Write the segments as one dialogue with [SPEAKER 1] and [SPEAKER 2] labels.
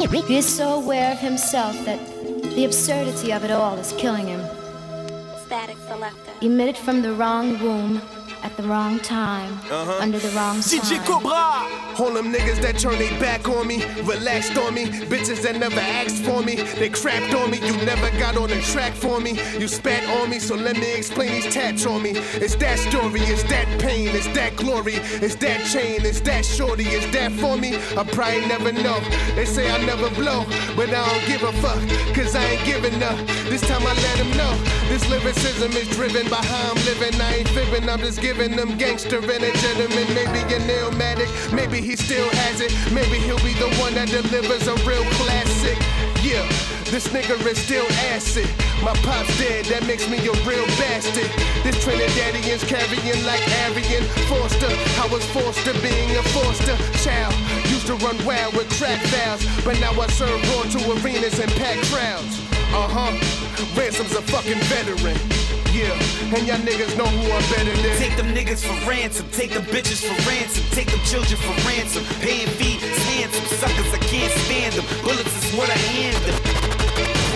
[SPEAKER 1] He is so aware of himself that the absurdity of it all is killing him.
[SPEAKER 2] Statik Selektah.
[SPEAKER 1] Emitted from the wrong womb at the wrong time, uh-huh. under the wrong sign.
[SPEAKER 3] DJ Cobra! All them niggas that turn their back on me, relaxed on me, bitches that never asked for me, they crapped on me, you never got on the track for me, you spat on me, so let me explain these tats on me. It's that story, it's that pain, it's that glory, it's that chain, it's that shorty, it's that for me, I probably never know. They say I never blow, but I don't give a fuck, cause I ain't giving up. This time I let them know, this lyricism is driven by how I'm living, I ain't fibbing, I'm just giving giving them gangster and a gentleman. Maybe an illmatic, maybe he still has it. Maybe he'll be the one that delivers a real classic. Yeah, this nigga is still acid. My pop's dead, that makes me a real bastard. This Trinidadian's carrying like Arian Foster. I was forced to being a foster child. Used to run wild with track valves, but now I serve raw to arenas and packed crowds. Uh huh. Ransom's a fucking veteran. Yeah, and y'all niggas know who I'm better than.
[SPEAKER 4] Take them niggas for ransom, take them bitches for ransom, take them children for ransom. Paying fees, handsome suckers, I can't stand them. Bullets is what I hand them.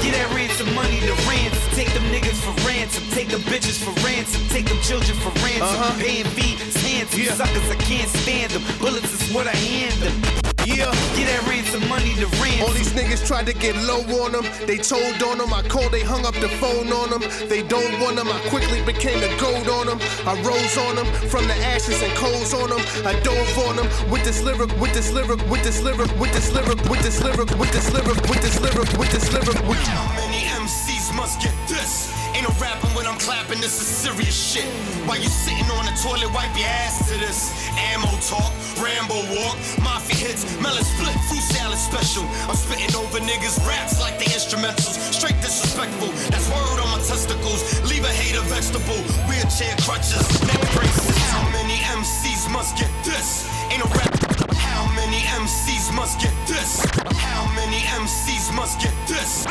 [SPEAKER 4] Get that ransom money to ransom. Take them niggas for ransom. Take them bitches for ransom. Take them children for ransom. Uh-huh. Paying fees, handsome yeah. suckers, I can't stand them. Bullets is what I hand them. Yeah, get that ransom money to ransom.
[SPEAKER 3] All these niggas tried to get low on them. They told on them. I called, they hung up the phone on them. They don't want them. I quickly became the gold on them. I rose on them from the ashes and coals on them. I dove on them with this lyric, with this lyric, with this lyric, with this lyric, with this lyric, with this lyric, with this lyric, with this lyric, with this lyric.
[SPEAKER 5] How many MCs must get this? Ain't no rapping when I'm clapping, this is serious shit. While you sitting on the toilet, wipe your ass to this. Ammo talk, Rambo walk, Mafia hits, melon split, fruit salad special. I'm spitting over niggas' raps like the instrumentals. Straight disrespectful, that's word on my testicles. Leave a hater vegetable, wheelchair crutches, neck braces. How many MCs must get this? Ain't no rap. How many MCs must get this? How many MCs must get this?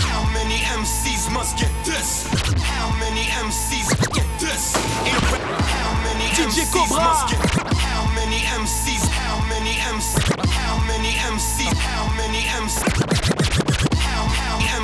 [SPEAKER 5] How many MCs must get this? How many MCs get this? How many MCs must get How many MCs? How many MCs? How many MCs? How many MCs?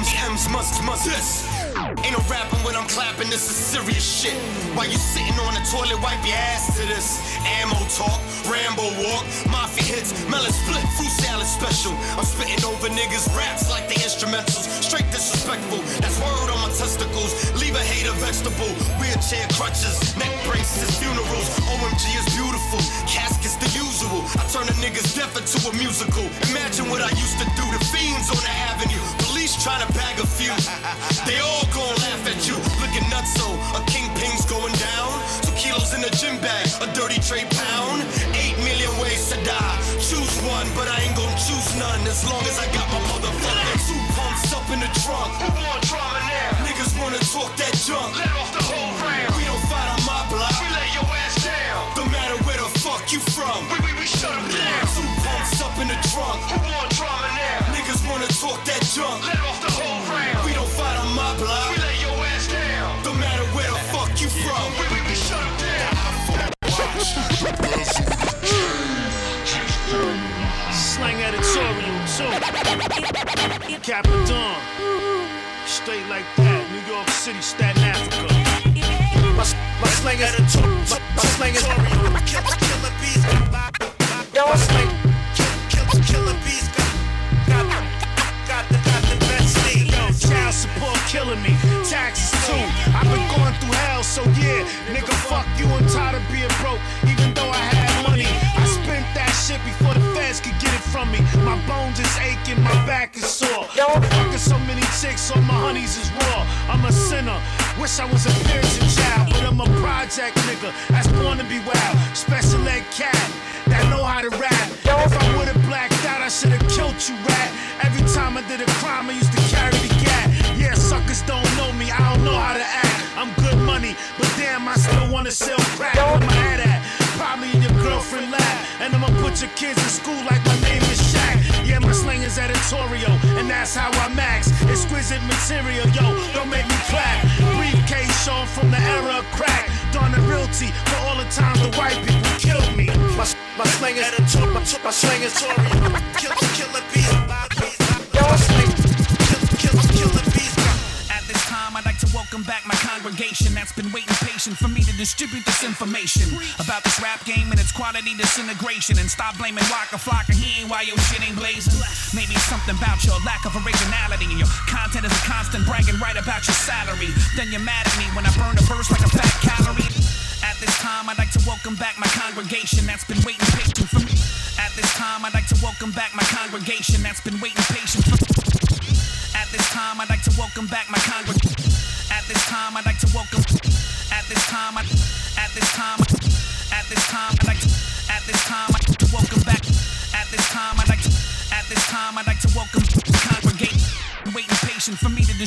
[SPEAKER 5] How MCs must must this? Ain't no rapping when I'm clapping, this is serious shit. While you sitting on the toilet, wipe your ass to this. Ammo talk, Rambo walk, Mafia hits, melon split, fruit salad special. I'm spitting over niggas' raps like the instrumentals. Straight disrespectful, that's word on my testicles. Leave a hater vegetable, wheelchair crutches, neck braces, funerals. OMG is beautiful, caskets the usual. I turn a nigga's death into a musical. Imagine what I used to do to fiends on the avenue. Police trying to They all gon' laugh at you. Looking nuts, so a kingpin's going down. Two kilos in a gym bag, a dirty trade pound. Eight million ways to die. Choose one, but I ain't gon' choose none as long as I got my motherfucking two pumps up in the trunk. Who want drama now? Niggas wanna talk that junk. Let off the whole round. We don't fight on my block. We lay your ass down. Don't matter where the fuck you from. We, we, we shut them down. Two pumps up in the trunk. Who want drama now? Niggas wanna talk that junk. Let
[SPEAKER 6] Capitan. Straight like that. New York City, Staten Africa. My, my slang is my, my slang is killer bees. Don't slang. Killer bees got got the got the best. Yo, child support killing me. Taxes too. I've been going through hell, so yeah, nigga, fuck you. I'm tired of being broke, from me. My bones is aching, my back is sore. Fucking so many chicks, all my honeys is raw. I'm a sinner. Wish I was a Puritan child, but I'm a project nigga that's born to be wild. Special ed cat that know how to rap. If I would've blacked out, I should've killed you, rat. Every time I did a crime, I used to carry the gat. Yeah, suckers don't know me, I don't know how to act. I'm good money, but damn, I still wanna sell crack. Where my head at? Probably in your girlfriend lap. And I'ma put your kids in school like my name Yeah, my slang is editorial, and that's how I max. Exquisite material, yo, don't make me clap. Briefcase shown from the era of crack. The realty for all the times the white people killed me. My, my slang is editorial, my, my slang is editorial. Kill, killer bees.
[SPEAKER 7] distribute this information about this rap game and its quality disintegration. And stop blaming Waka Flocka, he ain't why your shit ain't blazing. Maybe something about your lack of originality and your content is a constant bragging right about your salary. Then you're mad at me when I burn a verse like a fat calorie. At this time, I'd like to welcome back my congregation that's been waiting patient for me. At this time, I'd like to welcome back my congregation that's been waiting patient for me. At this time, I'd like to welcome back my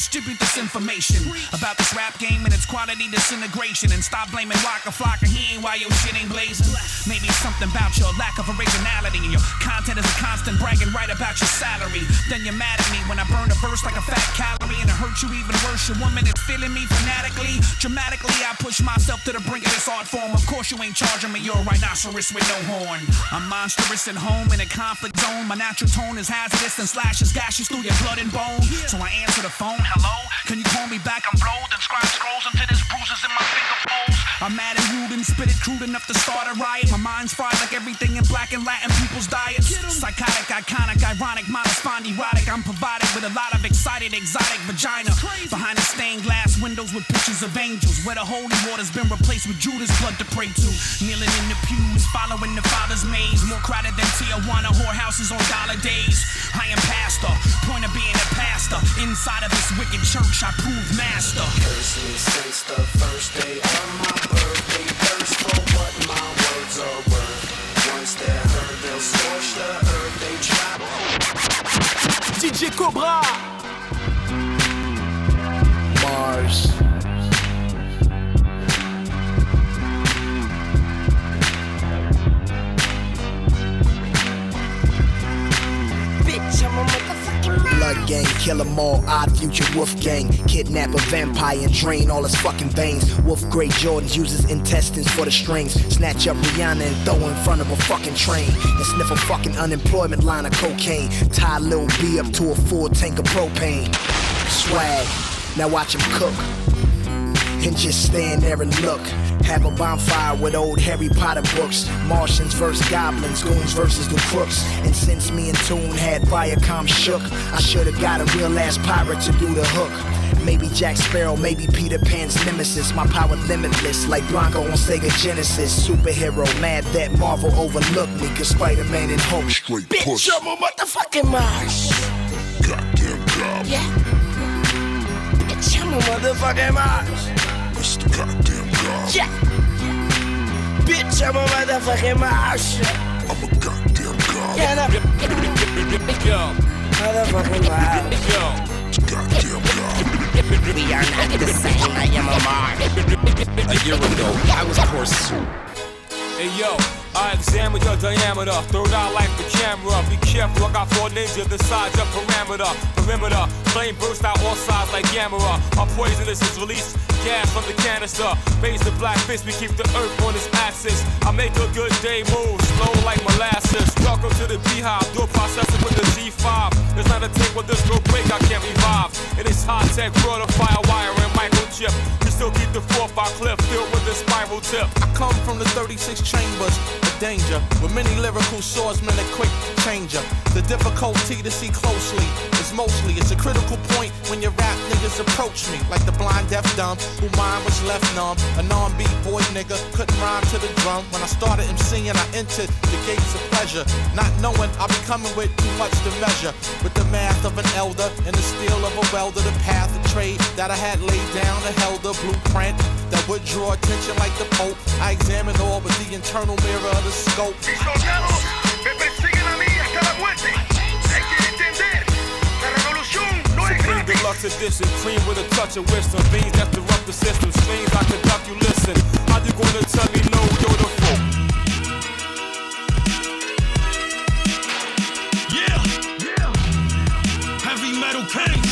[SPEAKER 7] distribute this information about this rap game and its quality disintegration. And stop blaming Waka Flocka, he ain't why your shit ain't blazing. Maybe something about your lack of originality and your content is a constant bragging right about your salary. Then you're mad at me when I burn a verse like a fat calorie and it hurts you even worse. Your woman is feeling me fanatically. Dramatically, I push myself to the brink of this art form. Of course, you ain't charging me, you're a rhinoceros with no horn. I'm monstrous at home in a conflict zone. My natural tone is hazardous and slashes gashes through your blood and bone. So I answer the phone, hello? Can you call me back? I'm blowed and scribe scrolls until there's bruises in my finger folds. I'm mad and rude and spit it crude enough to start a riot. My mind's fried like everything in black and Latin people's diets. Psychotic, iconic, ironic, modest, fond, erotic. I'm provided with a lot of excited, exotic vagina. Behind the stained glass windows with pictures of angels. Where the holy water's been replaced with Judas blood to pray to. Kneeling in the pews, following the father's maze. More crowded than Tijuana whorehouses on dollar days. I am pastor, point of being a pastor. Inside of this wicked church, I prove master.
[SPEAKER 8] Curse since the first day of my birthday. Thirst for what my words are worth. Once they're heard, they'll scorch the earth. They try.
[SPEAKER 9] DJ Cobra.
[SPEAKER 8] Mars.
[SPEAKER 9] Bitch, I'm a motherfucking
[SPEAKER 8] Blood gang, kill 'em all, odd future wolf gang. Kidnap a vampire and drain all his fucking veins. Wolf Grey Jordans uses intestines for the strings. Snatch up Rihanna and throw in front of a fucking train. And sniff a fucking unemployment line of cocaine. Tie Lil B up to a full tank of propane. Swag, now watch him cook. And just stand there and look. Have a bonfire with old Harry Potter books. Martians versus goblins, goons versus the crooks. And since me and Toon had Viacom shook, I should've got a real ass pirate to do the hook. Maybe Jack Sparrow, maybe Peter Pan's nemesis. My power limitless, like Blanka on Sega Genesis. Superhero, mad that Marvel overlooked me. Cause Spider Man and Hulk straight push.
[SPEAKER 9] Bitch, I'm a motherfucking Mars.
[SPEAKER 8] Goddamn God,
[SPEAKER 9] Yeah. Bitch, I'm a motherfucking Mars.
[SPEAKER 8] Mr. Goddamn God,
[SPEAKER 9] Yeah. Bitch, I'm a motherfucking Mars.
[SPEAKER 8] I'm a goddamn God,
[SPEAKER 9] Yeah, I'm
[SPEAKER 10] Yo,
[SPEAKER 9] motherfucking Mars.
[SPEAKER 8] goddamn God.
[SPEAKER 9] We are not the same. I am a Mars.
[SPEAKER 10] A year ago, I was course. Hey yo, I examine your diameter. Third eye like the camera. Be careful, I got four ninjas the size of parameter. Perimeter, flame burst out all sides like Gamera. Our poisonous is released. Gas from the canister. Raise the black fist, we keep the earth on its axis. I make a good day move, slow like molasses. Welcome to the beehive, do a processing with the Z5. There's not a tape with this go break, I can't revive. It is high tech, broader firewire and microchip. We still keep the 4 5 clip filled with the spiral tip.
[SPEAKER 11] I come from the 36 chambers of danger, with many lyrical swordsmen that quick to change ya. The difficulty to see closely is mostly it's a critical point when your rap niggas approach me like the blind deaf dumb who mind was left numb. A non-beat boy nigga couldn't rhyme to the drum. When I started MCing, I entered the gates of pleasure, not knowing I'll be coming with too much to measure. With the math of an elder and the steel of a welder, the path of trade that I had laid down, a held a blueprint that would draw attention like the Pope. I examined all with the internal mirror of the scope.
[SPEAKER 6] soldados Gratis.
[SPEAKER 10] cream with a touch of wisdom. Beans that disrupt the system, I conduct you listen. How you gonna tell me no, you're the fool?
[SPEAKER 6] Yeah, yeah. Heavy metal king.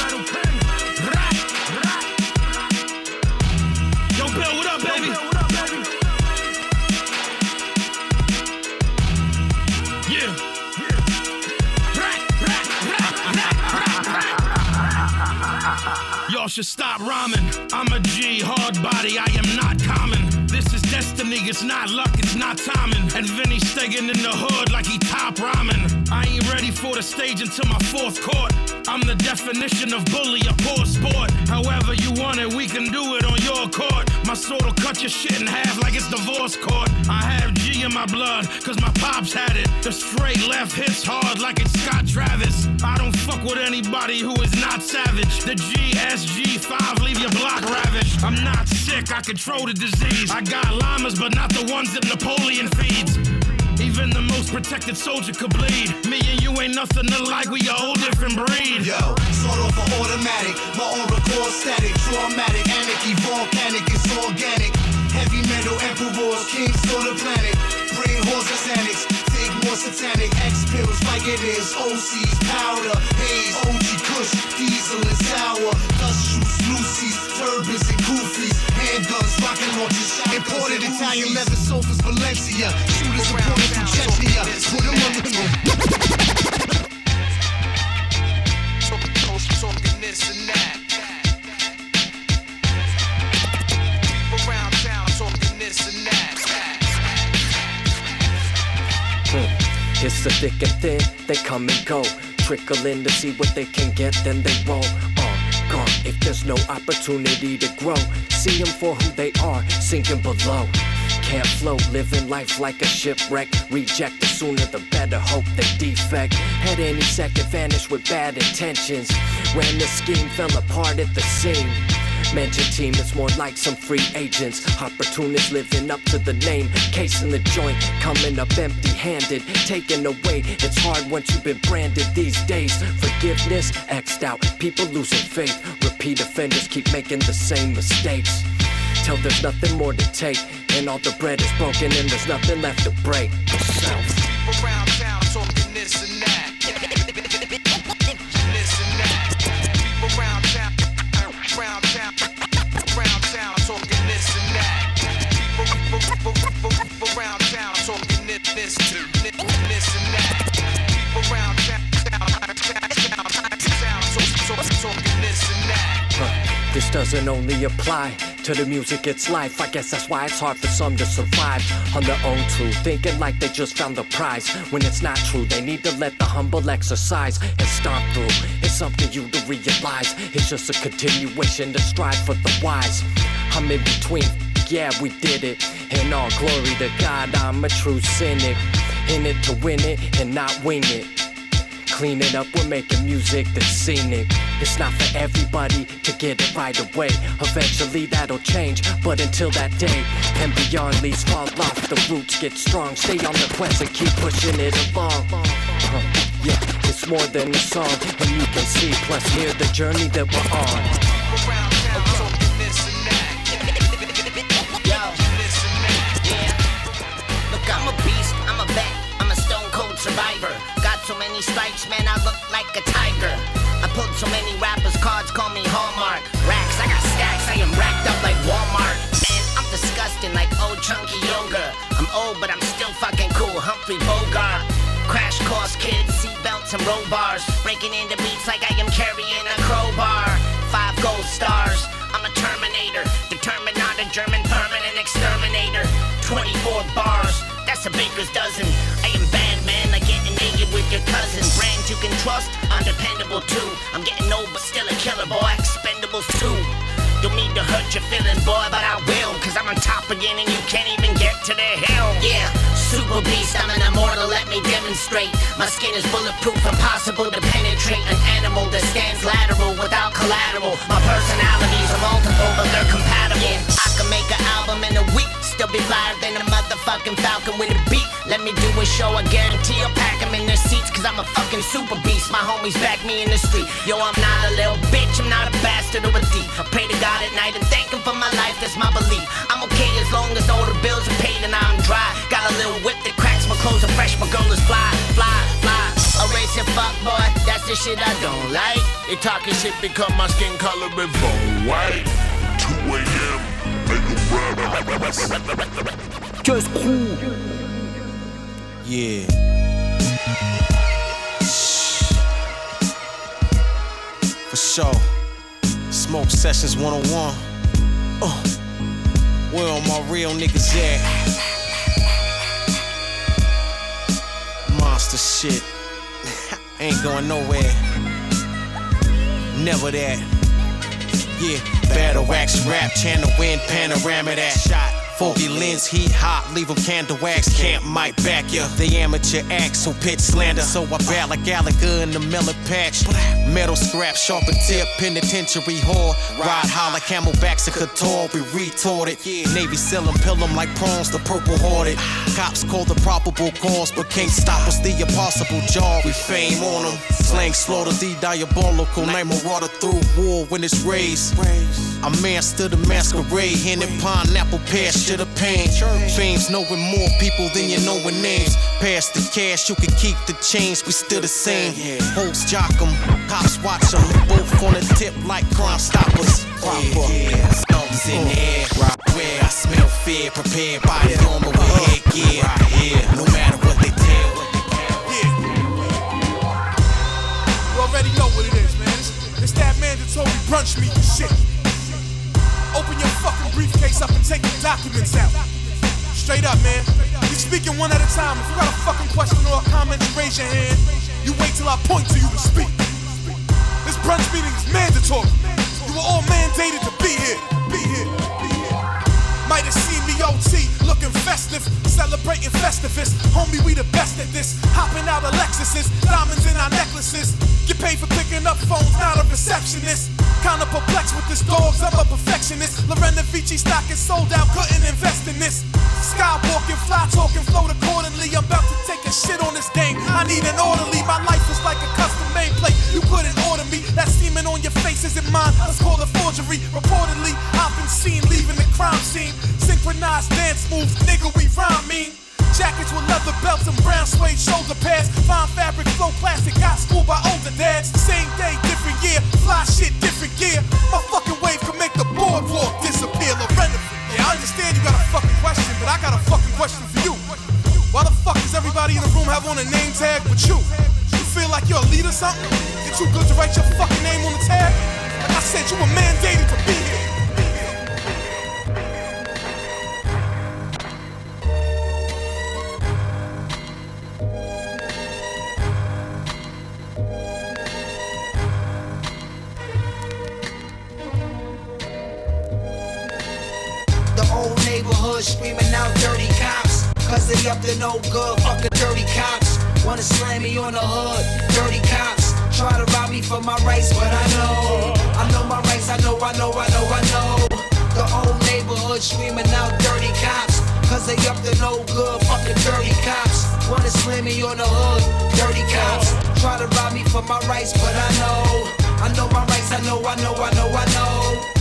[SPEAKER 6] Y'all should stop rhyming. I'm a G, hard body, I am not common. this is destiny, it's not luck, it's not timing. And Vinny staying in the hood like he top rhyming. I ain't ready for the stage until my fourth court. I'm the definition of bully, a poor sport. However you want it, we can do it on your court. My sword'll cut your shit in half like it's divorce court. I have G in my blood, cause my pops had it. The straight left hits hard like it's Scott Travis. I don't fuck with anybody who is not savage. The GSG5 leave your block ravished. I'm not sick, I control the disease. I got llamas, but not the ones that Napoleon feeds. Even the most protected soldier could bleed. Me and you ain't nothing alike, we a whole different breed.
[SPEAKER 12] Yo, sort of automatic, my own record static, traumatic, anarchy, volcanic, it's organic. Heavy metal emperors, kings for the planet. Bring horses, annex, think more satanic. X pills, like it is. OCs, powder, haze, OG Kush, diesel and sour. Dust shoots, Lucy's, turbans and goofies. Handguns, rocket launchers, shotguns. Imported Italian leather sofas, Valencia. Shooters imported from Chechnya. Put them on the
[SPEAKER 13] thick and thin, they come and go. Trickle in to see what they can get, then they roll. Uh, gone if there's no opportunity to grow. See them for who they are, sinking below. Can't float, living life like a shipwreck. Reject the sooner the better, hope they defect. Had any second vanish with bad intentions. When the scheme fell apart at the seam. Mention team is more like some free agents. Opportunists living up to the name. Case in the joint, coming up empty handed. Taken away, it's hard once you've been branded these days. Forgiveness, X'd out, people losing faith. Repeat offenders keep making the same mistakes. Till there's nothing more to take. And all the bread is broken and there's nothing left to break. Only apply to the music, it's life. I guess that's why it's hard for some to survive on their own too. Thinking like they just found the prize when it's not true. They need to let the humble exercise and stomp through. It's something you to realize. It's just a continuation to strive for the wise. I'm in between. Yeah, we did it. In all glory to God, I'm a true cynic. In it to win it and not wing it. Clean it up, we're making music that's scenic. It's not for everybody to get it right away. Eventually that'll change, but until that day and beyond, leaves fall off. The roots get strong. Stay on the quest and keep pushing it along. Uh, yeah, it's more than a song, and you can see, plus hear the journey that we're on.
[SPEAKER 14] Look, I'm a beast, I'm a I'm a stone cold survivor. Many stripes, man, I look like a tiger. I pulled so many rappers, cards call me Hallmark. Racks, I got stacks, I am racked up like Walmart. Man, I'm disgusting like old chunky yoga. I'm old, but I'm still fucking cool. Humphrey Bogart. Crash course kids, seatbelts and roll bars. Breaking into beats like I am carrying a crowbar. Five gold stars, I'm a Terminator. Determined not a German permanent exterminator. 24 bars, that's a baker's dozen. Cousin. Brands you can trust, undependable too. I'm getting old, but still a killer, boy. Expendables too. Don't mean to hurt your feelings, boy, but I will. Cause I'm on top again and you can't even get to the hill. Yeah, super beast, I'm an immortal, let me demonstrate. My skin is bulletproof, impossible to penetrate. An animal that stands lateral without collateral. My personalities are multiple, but they're compatible. I can make an album in a week, still be flyer than a motherfucking falcon with a beat. Let me do a show, I guarantee I'll pack them in their seats. Cause I'm a fucking super beast. My homies back me in the street. Yo, I'm not a little bitch, I'm not a bastard or a thief. I pray to God at night and thank him for my life, that's my belief. I'm okay as long as all the bills are paid and I'm dry. Got a little whip that cracks, my clothes are fresh, my girl is fly, fly, fly. Erase your fuck boy, that's the shit I don't like.
[SPEAKER 15] They talking shit because my skin color is bone white. 2 a.m.
[SPEAKER 13] Just cool.
[SPEAKER 11] Yeah. For sure. Smoke sessions 101. Uh.
[SPEAKER 16] Where all my real niggas at? Monster shit. Ain't going nowhere. Never that. Yeah, battle action rap, channel win, panorama that shot. Foggy lens, heat hot, leave them candle wax. Camp might back ya. They amateur act, so pitch slander. So I bat like Gallagher in the melon patch. Metal scrap, sharper tip, penitentiary whore. Ride high like camelbacks and couture, we retorted. Navy seal 'em, pill 'em like prawns, the purple hearted. Cops call the probable cause, but can't stop us. The impossible job, we fame on them. Slang slaughter, the diabolical. Name a water through war when it's raised. I master the masquerade, handing pineapple pear to the pain. Fame's knowing more people than you knowing names. Pass the cash, you can keep the change, we still the same. Hoes jock 'em, cops watch 'em, both on the tip like crime stoppers. Proper. In the air, right where I smell fear, prepared by the headgear. Right here, no matter what they tell.
[SPEAKER 15] You already know what it is, man. It's, it's that mandatory brunch meat shit. Open your fucking briefcase up and take the documents out. Straight up, man. We speaking one at a time. If you got a fucking question or a comment, you raise your hand. You wait till I point to you to speak. This brunch meeting is mandatory. You were all mandated to be here. Be here. Be here. Might have seen me OT looking festive, celebrating Festivus. Homie, we the best at this. Hopping out of Lexuses, diamonds in our necklaces. Get paid for picking up phones, not a receptionist. Kinda perplexed with this dogs, I'm a perfectionist. Lorena Vici stock is sold out, couldn't invest in this. Skywalking, fly talking, float accordingly. I'm about to take a shit on this game. I need an orderly. My life is like a custom made plate. You couldn't order me. That semen on your face isn't mine. Let's call it forgery. Reportedly, I've been seen leaving the crime scene. Synchronized dance moves, nigga, we rhyming. Jackets with leather belts and brown suede shoulder pads. Fine fabric, flow plastic, got schooled by older dads. Same day, different year. Fly shit, different gear. My fucking wave can make the boardwalk disappear. Lorena, yeah, I understand you got a fucking question, but I got a fucking question for you. Why the fuck does everybody in the room have on a name tag but you? You feel like you're a leader or something? You're too good to write your fucking name on the tag? Like I said, you were mandated to be here.
[SPEAKER 17] Up to no good, fucking dirty cops. Wanna slam me on the hood, dirty cops. Try to rob me for my rights, but I know. I know my rights, I know, I know, I know, I know. The old neighborhood screaming out dirty cops. Cause they up to no good, fucking dirty cops. Wanna slam me on the hood, dirty cops. Try to rob me for my rights, but I know. I know my rights, I know, I know, I know, I know.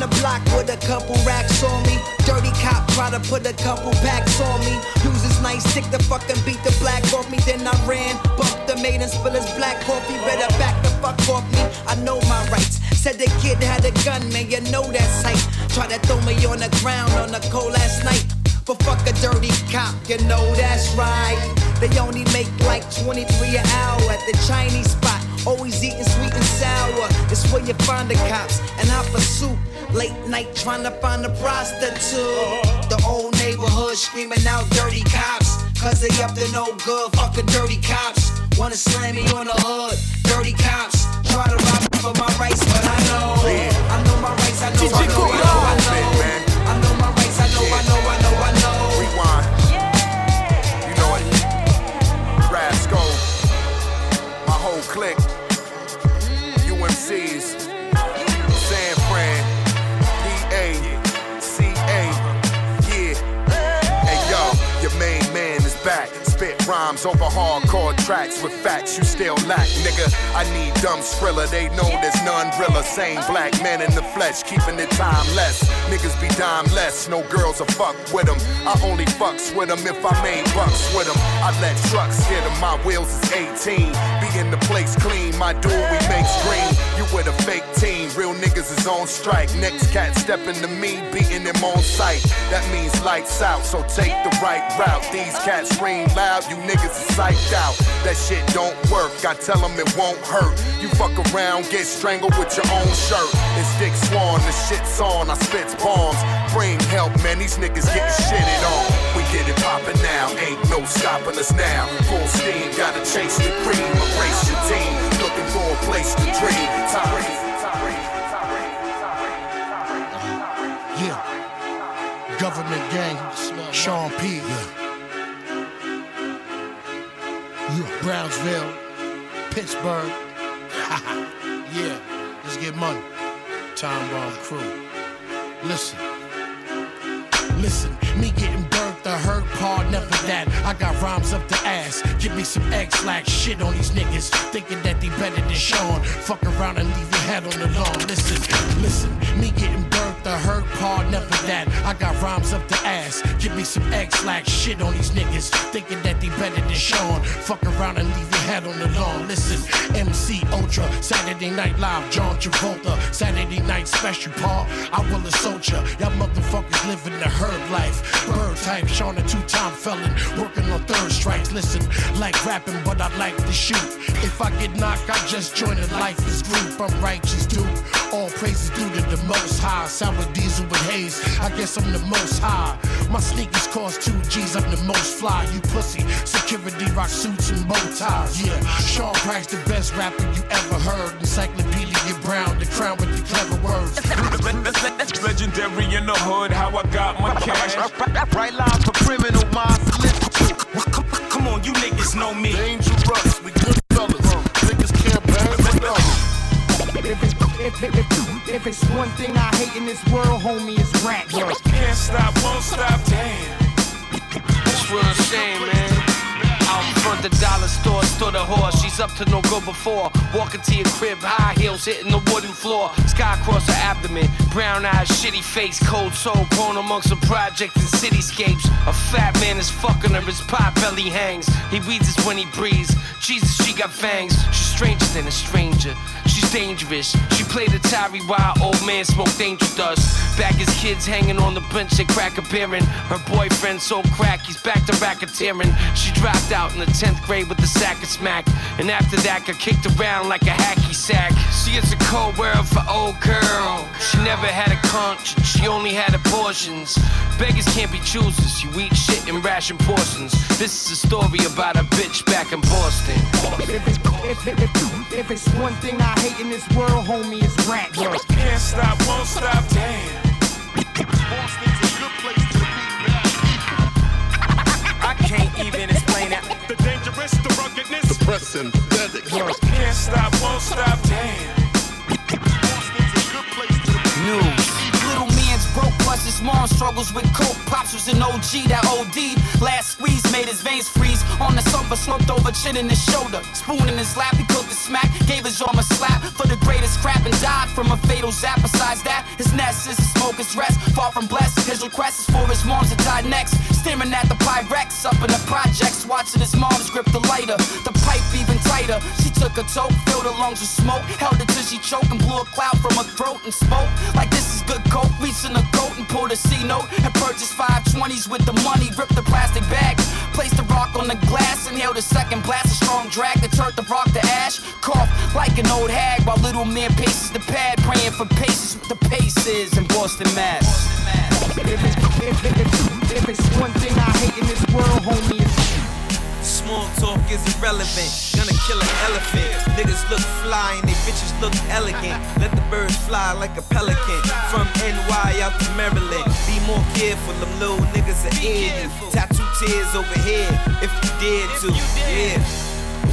[SPEAKER 17] The block with a couple racks on me. Dirty cop try to put a couple packs on me. Use his nice stick to fucking beat the black off me. Then I ran, bumped the maid and spill his black coffee. Better back the fuck off me. I know my rights. Said the kid had a gun, man, you know that sight. Try to throw me on the ground on a cold last night. But fuck a dirty cop, you know that's right. They only make like 23 an hour at the Chinese spot. Always eating sweet and sour. It's where you find the cops. And I pursue late night trying to find a prostitute. The old neighborhood screaming out dirty cops. Cause they up to no good, fucking dirty cops. Wanna slam me on the hood, dirty cops. Try to rob me for my rights, but I know. I know my rights, I know, I know, I know, I know. I know
[SPEAKER 18] rhymes over hardcore tracks with facts you still lack, nigga. I need dumb thriller, they know there's none realer. Same black man in the flesh, keeping it timeless. Niggas be dime less, no girls will fuck with them. I only fucks with them if I made bucks with them. I let trucks hit them, my wheels is 18. In the place clean, my dude, we make green. You with a fake team, real niggas is on strike. Next cat stepping to me, beating him on sight. That means lights out, so take the right route. These cats scream loud, you niggas is psyched out. That shit don't work, I tell them it won't hurt. You fuck around, get strangled with your own shirt. It's Dick Swan, the shit's on, I spits bombs. Bring help, man, these niggas getting shitted on. We get it poppin' now, ain't no stopping us now. Full steam, gotta chase the cream, erase your team. Looking for a place to dream. Tyrese.
[SPEAKER 19] Yeah. Government gang, Sean P. Yeah. Yeah. Brownsville, Pittsburgh. yeah, let's get money. Time bomb crew. Listen. Listen, me getting part, never that. I got rhymes up the ass. Give me some X lack shit on these niggas. Thinking that they better than Sean. Fuck around and leave your head on the lawn. Listen, listen, me getting burnt, the hurt part, never that. I got rhymes up the ass. Give me some X lack shit on these niggas. Thinking that they better than Sean. Fuck around and leave your head on the lawn. Listen, MC Ultra, Saturday Night Live, John Travolta, Saturday Night Special, Paul. I will assault ya. Y'all motherfuckers living the herb life. Bird type, Sean a two-time felon, working on third strikes. Listen, like rapping, but I like to shoot. If I get knocked, I just join the life is group. I'm righteous, dude. All praises due to the most high. Sour diesel with haze. I guess I'm the most high. My sneakers cost two G's. I'm the most fly. You pussy. Security rock suits and bow ties. Yeah, Sean Price, the best rapper you ever heard. Encyclopedia Brown, the crown with the clever words.
[SPEAKER 20] Legendary in the hood, how I got my cash.
[SPEAKER 21] Right line for criminal minds to listen to.
[SPEAKER 20] Come, come on, you niggas know me.
[SPEAKER 21] Dangerous, we good fellas. Niggas can't pass it up.
[SPEAKER 22] If it's, if, if, if, if it's one thing I hate in this world, homie, it's rap.
[SPEAKER 20] Can't stop, won't stop, damn.
[SPEAKER 21] That's real shame, man.
[SPEAKER 23] Front the dollar store, stood a horse. She's up to no good before. Walking to your crib, high heels hitting the wooden floor. Sky across her abdomen, brown eyes, shitty face, cold soul, grown amongst some projects and cityscapes. A fat man is fucking her, his pot belly hangs. He reads us when he breathes. Jesus, she got fangs. She's stranger than a stranger. Dangerous. She played Atari while old man smoked angel dust. Back his kids hanging on the bench at crack appearing. Her boyfriend so crack, he's back to racketeering. She dropped out in the 10th grade with a sack of smack. And after that, got kicked around like a hacky sack. See, it's a cold world for old girl. She never had a conscience, she only had abortions. Beggars can't be choosers, you eat shit in ration portions. This is a story about a bitch back in Boston.
[SPEAKER 22] It's, if, it's one thing I hate in this world, homie, it's rap.
[SPEAKER 20] Can't stop, won't stop, damn.
[SPEAKER 21] Boston's a good place to be
[SPEAKER 23] I can't even explain it.
[SPEAKER 21] The dangerous, the ruggedness, the pressing, pathetic.
[SPEAKER 20] Can't stop, won't stop, damn.
[SPEAKER 23] News. Little man's broke, plus his mom struggles with coke. Pops was an OG that OD'd. Last squeeze made his veins freeze. On the sofa, slumped over, chin in his shoulder. Spoon in his lap, he cooked the smack. Gave his arm a slap for the greatest crap and died from a fatal zap. Besides that, his nest is a smoker's rest. Far from blessed, his request is for his mom to die next. Staring at the Pyrex up in the projects, watching his mom's grip the lighter. The tighter. She took a toke, filled her lungs with smoke, held it till she choked and blew a cloud from her throat and spoke like this is good coke. Reached in the coat and pulled a C note and purchased 520s with the money. Ripped the plastic bag, placed the rock on the glass, inhaled a second blast, a strong drag that turned the rock to ash. Cough like an old hag while little man paces the pad, praying for patience with the paces in Boston, Mass.
[SPEAKER 22] If it's, if, if, if, it's one thing I hate in this world, homie,
[SPEAKER 4] Small talk is irrelevant. Gonna kill an elephant. Niggas look fly and they bitches look elegant. Let the birds fly like a pelican. From NY out to Maryland. Be more careful, them little niggas are you. Tattoo tears over here if you dare to. Yeah.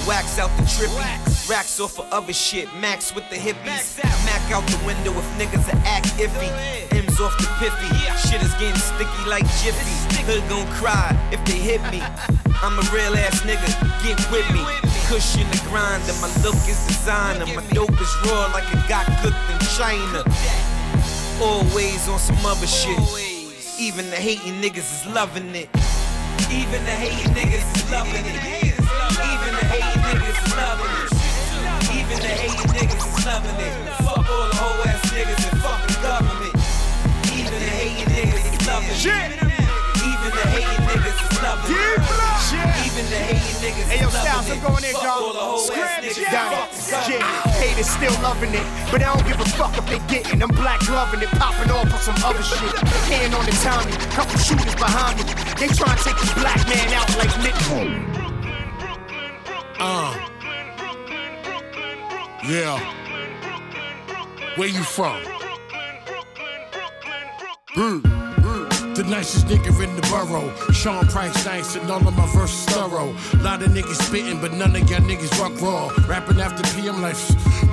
[SPEAKER 4] Wax out the trippy. Racks off of other shit. Max with the hippies. Mac out the window if niggas are act iffy. M's off the piffy. Shit is getting sticky like Jiffy. Hood gon' cry if they hit me. I'm a real ass nigga. Get with me. Cushion the grind and my look is designer. My dope is raw like it got cooked in China. Always on some other shit. Even the hating niggas is loving it. Even the hating niggas is loving it. Even the hating niggas is loving it. Even the hating niggas is loving it. Fuck all the whole ass niggas and fuck the government. Even the hating niggas is loving it. Even the hating niggas is loving it. Even the hating niggas are
[SPEAKER 22] going in, y'all. Script, down. Yeah, haters still loving it, but I don't give a fuck if they getting. I'm black loving it, popping off on some other shit. Hand on the Tommy, couple shooters behind me. They try to take the black man out like Nick.
[SPEAKER 24] Uh. Yeah. Where you from? Hmm. The nicest nigga in the borough. Sean Price nice and all of my verses thorough. Lot of niggas spitting, but none of y'all niggas rock raw. Rapping after PM like,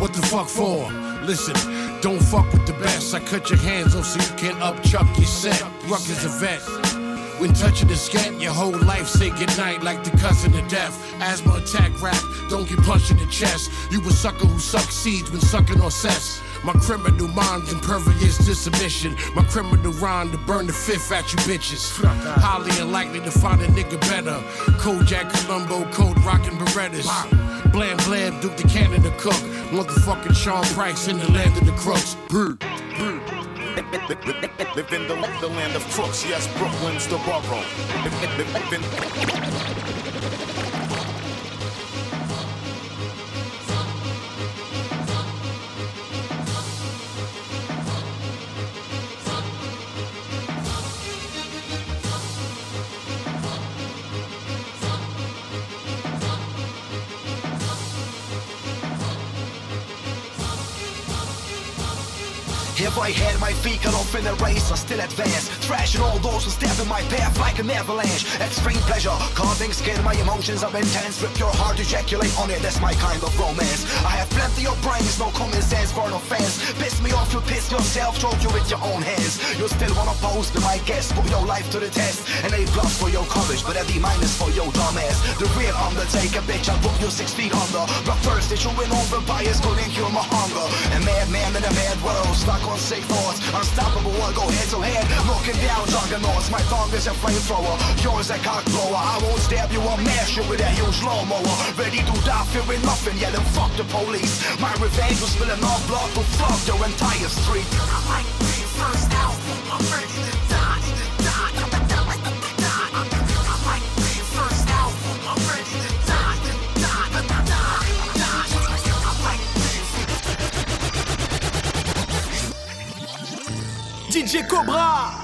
[SPEAKER 24] what the fuck for? Listen, don't fuck with the best. I cut your hands off so you can't up chuck your set. Ruck is a vet. When touching the scat, your whole life say goodnight like the cousin of death. Asthma attack rap, don't get punched in the chest. You a sucker who sucks seeds when sucking on cess. My criminal mind's impervious to submission. My criminal rhyme to burn the fifth at you bitches. Highly unlikely to find a nigga better. Kojak Columbo, Code Rockin' Berettas. Blam Blam, Duke the Canada Cook. Motherfucking Sean Price in the land of the crooks. Brr, brr.
[SPEAKER 5] Live in the, the land of crooks, yes, Brooklyn's the borough.
[SPEAKER 25] If I had my feet cut off in the race, I still advance. Thrashing all those who step in my path like an avalanche. Extreme pleasure, causing skin. My emotions are intense. Rip your heart, ejaculate on it. That's my kind of romance. I have plenty of brains, no common sense for no fans. Piss me off, you piss yourself, choke you with your own hands. You still wanna pose to my guests, put your life to the test. And A plus for your courage, but a D minus for your dumbass. The real Undertaker, bitch, I'll put you six feet under. But first, that you win over bias, couldn't cure my hunger. And madman in a mad world, stuck on sick thoughts. Unstoppable one, go head to head. Looking down, juggernauts. My thumb is a flamethrower. Yours a cock blower. I won't stab you, I'll mash you with that huge lawnmower. Ready to die, fearing nothing, yelling fuck the police. My revenge will spill enough blood to flood your entire street. I like being first out. I'm ready
[SPEAKER 22] DJ Cobra.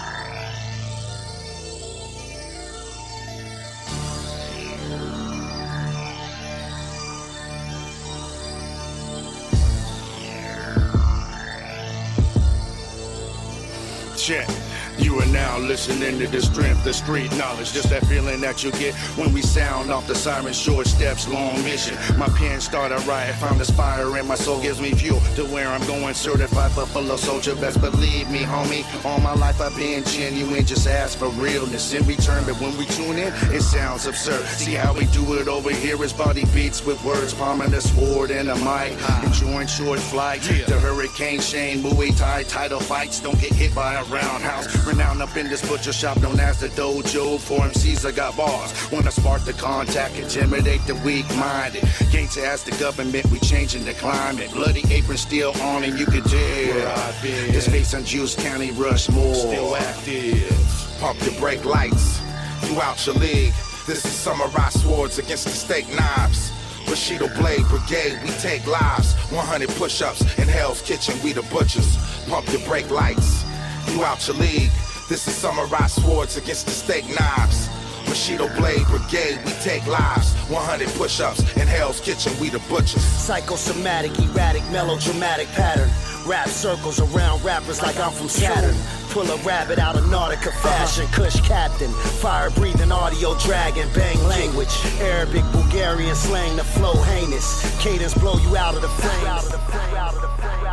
[SPEAKER 24] Listening to the strength of street knowledge. Just that feeling that you get when we sound off the siren. Short steps, long mission. My pen started right. Found this fire in my soul, gives me fuel to where I'm going. Certified for fellow soldier. Best believe me, homie. All my life I've been genuine. Just ask for realness in return. But when we tune in, it sounds absurd. See how we do it over here is body beats with words. Palming a sword and a mic. Enjoying short flight. The Hurricane Shane, Muay Thai title fights. Don't get hit by a roundhouse. Renowned up in this butcher shop known as the dojo. For MCs, I got bars. Wanna spark the contact, intimidate the weak minded. Gates ask the government, we changing the climate. Bloody apron still on, and you can tell. Where I've been. This face on Juice County Rushmore. Still active.
[SPEAKER 5] Pump your brake lights throughout your league. This is samurai swords against the steak knives. Bushido Blade Brigade, we take lives. 100 push ups in Hell's Kitchen, we the butchers. Pump your brake lights throughout your league. This is samurai swords against the steak knives. Bushido Blade Brigade, we take lives. 100 push ups in Hell's Kitchen, we the butchers.
[SPEAKER 21] Psychosomatic, erratic, melodramatic pattern. Rap circles around rappers like I'm from Saturn. Pull a rabbit out of Nautica fashion. Uh-huh. Kush captain, fire breathing audio dragon. Bang language, Arabic, Bulgarian slang. The flow heinous. Cadence blow you out of the frame. Out of the frame. Out of the frame.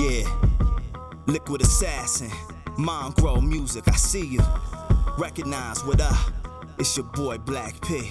[SPEAKER 8] Yeah, liquid assassin, mind grow music. I see you. Recognize what up? It's your boy Black P.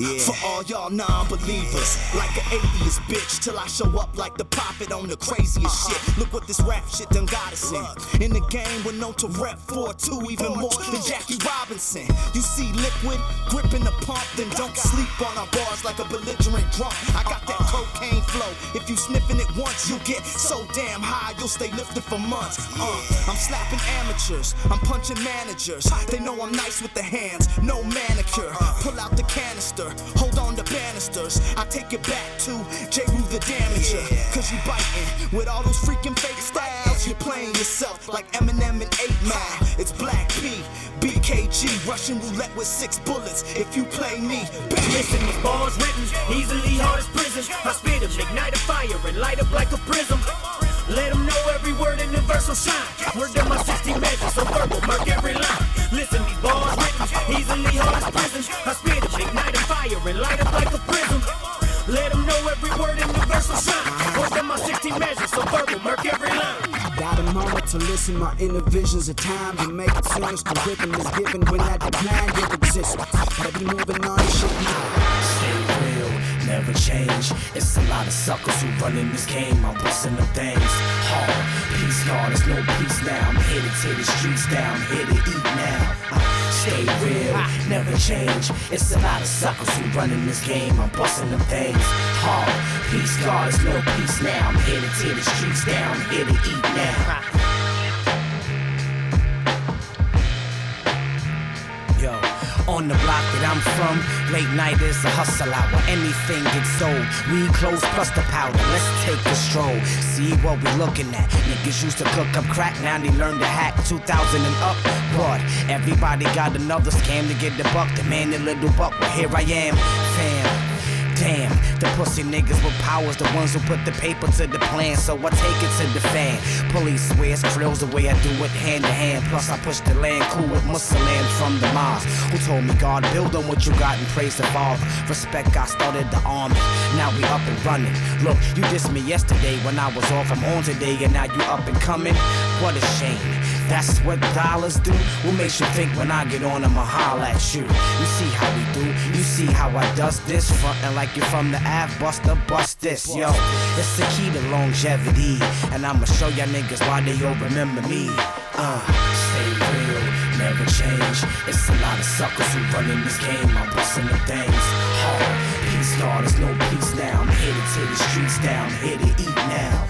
[SPEAKER 26] For all y'all non-believers, like an atheist bitch, till I show up like the prophet on the craziest shit. Look what this rap shit done got us in. In the game, we're known to rep 4-2 even more than Jackie Robinson. You see liquid gripping the pump, then don't sleep on our bars like a belligerent drunk. I got that cocaine flow. If you sniffing it once, you'll get so damn high, you'll stay lifted for months. Uh, I'm slapping amateurs, I'm punching managers. They know I'm nice with the hands, no manicure. Pull out the canister, hold on to banisters. I take it back to Jeru the Damaja. Cause you biting with all those freaking fake styles. You're playing yourself like Eminem and 8 Mile. It's Black P, BKG, Russian roulette with six bullets. If you play me, bang.
[SPEAKER 27] Listen, these bars written easily hard as prisons. I spit them, ignite a fire and light up like a prism. Let them know every word in the verse will shine. Word of my 60 measures, so verbal, mark every line. Listen, these bars written easily hard as prisons. I spit them, ignite a fire and light up like a prism. Let them know every word in the verse will shine. Word of my 60 measures, so verbal, mark every line.
[SPEAKER 8] Got a moment to listen, my inner visions of time and make sense. The rhythm is given when I your existence. But be moving on, shit.
[SPEAKER 28] Never change. It's a lot of suckers who run in this game. I'm busting the things hard. Peace, God, there's no peace now. I'm here to the streets down, I'm here to eat now. Uh, Stay real, never change. It's a lot of suckers who run in this game. I'm busting them things hard. Peace, God, there's no peace now. I'm here to the streets down, I'm here to eat now. On the block that I'm from, late night is a hustle hour. Anything gets sold. Weed clothes plus the powder. Let's take a stroll. See what we looking at. Niggas used to cook up crack, now they learn to hack. 2000 and up, what? Everybody got another scam to get the buck. Demand a little buck. Well, here I am, fam. Damn, the pussy niggas with powers, the ones who put the paper to the plan, so I take it to the fan. Police swear it's drills the way I do it hand to hand. Plus, I push the land cool with Muslim from the mosque. Who told me God build on what you got and praise the Father. Respect, I started the army. Now we up and running. Look, you dissed me yesterday when I was off. I'm on today, and now you up and coming. What a shame. That's what dollars do. What makes you think when I get on, I'ma holler at you? You see how we do. You see how I dust this. Frontin' like you're from the Ave, buster, bust this. Yo, it's the key to longevity. And I'ma show y'all niggas why they all remember me. Uh, stay real, never change. It's a lot of suckers who run in this game. I'm busting the things hard. Peace, God, there's no peace now. I'm here to the streets down. I'm here to eat now.